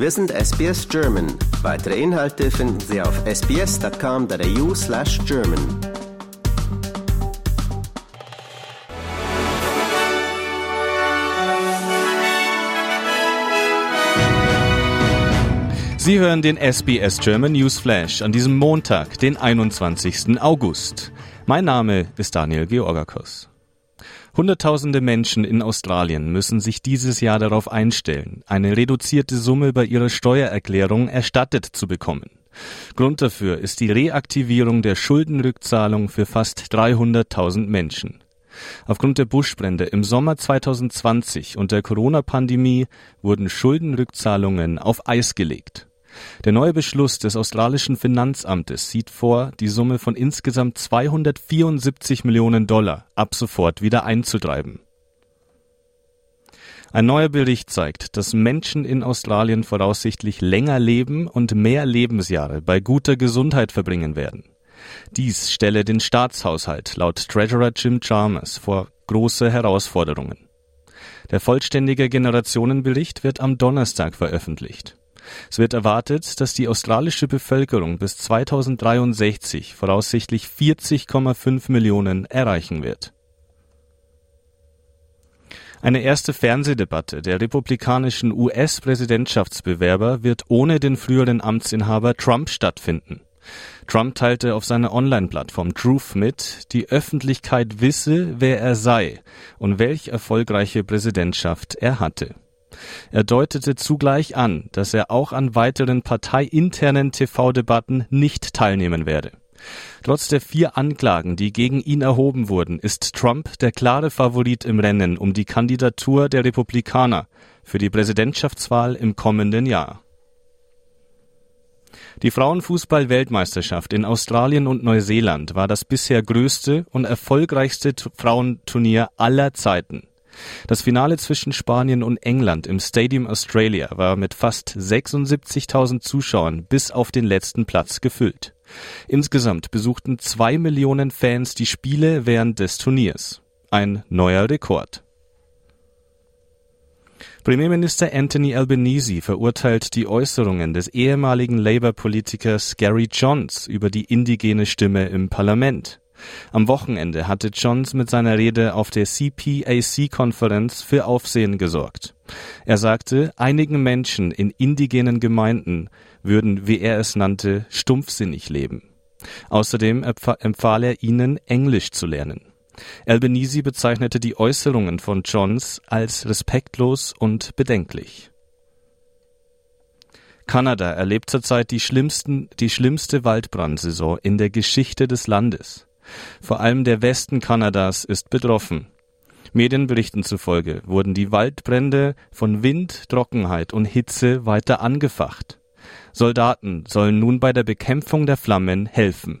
Wir sind SBS German. Weitere Inhalte finden Sie auf sbs.com.au slash German. Sie hören den SBS German News Flash an diesem Montag, den 21. August. Mein Name ist Daniel Georgakos. Hunderttausende Menschen in Australien müssen sich dieses Jahr darauf einstellen, eine reduzierte Summe bei ihrer Steuererklärung erstattet zu bekommen. Grund dafür ist die Reaktivierung der Schuldenrückzahlung für fast 300.000 Menschen. Aufgrund der Buschbrände im Sommer 2020 und der Corona-Pandemie wurden Schuldenrückzahlungen auf Eis gelegt. Der neue Beschluss des australischen Finanzamtes sieht vor, die Summe von insgesamt 274 Millionen Dollar ab sofort wieder einzutreiben. Ein neuer Bericht zeigt, dass Menschen in Australien voraussichtlich länger leben und mehr Lebensjahre bei guter Gesundheit verbringen werden. Dies stelle den Staatshaushalt laut Treasurer Jim Chalmers vor große Herausforderungen. Der vollständige Generationenbericht wird am Donnerstag veröffentlicht. Es wird erwartet, dass die australische Bevölkerung bis 2063 voraussichtlich 40,5 Millionen erreichen wird. Eine erste Fernsehdebatte der republikanischen US-Präsidentschaftsbewerber wird ohne den früheren Amtsinhaber Trump stattfinden. Trump teilte auf seiner Online-Plattform Truth mit, die Öffentlichkeit wisse, wer er sei und welch erfolgreiche Präsidentschaft er hatte. Er deutete zugleich an, dass er auch an weiteren parteiinternen TV-Debatten nicht teilnehmen werde. Trotz der vier Anklagen, die gegen ihn erhoben wurden, ist Trump der klare Favorit im Rennen um die Kandidatur der Republikaner für die Präsidentschaftswahl im kommenden Jahr. Die Frauenfußball-Weltmeisterschaft in Australien und Neuseeland war das bisher größte und erfolgreichste Frauenturnier aller Zeiten. Das Finale zwischen Spanien und England im Stadium Australia war mit fast 76.000 Zuschauern bis auf den letzten Platz gefüllt. Insgesamt besuchten zwei Millionen Fans die Spiele während des Turniers. Ein neuer Rekord. Premierminister Anthony Albanese verurteilt die Äußerungen des ehemaligen Labour-Politikers Gary Johns über die indigene Stimme im Parlament. Am Wochenende hatte Johns mit seiner Rede auf der CPAC-Konferenz für Aufsehen gesorgt. Er sagte, einigen Menschen in indigenen Gemeinden würden, wie er es nannte, stumpfsinnig leben. Außerdem empfahl er ihnen, Englisch zu lernen. Albanese bezeichnete die Äußerungen von Johns als respektlos und bedenklich. Kanada erlebt zurzeit die, schlimmsten, die schlimmste Waldbrandsaison in der Geschichte des Landes. Vor allem der Westen Kanadas ist betroffen. Medienberichten zufolge wurden die Waldbrände von Wind, Trockenheit und Hitze weiter angefacht. Soldaten sollen nun bei der Bekämpfung der Flammen helfen.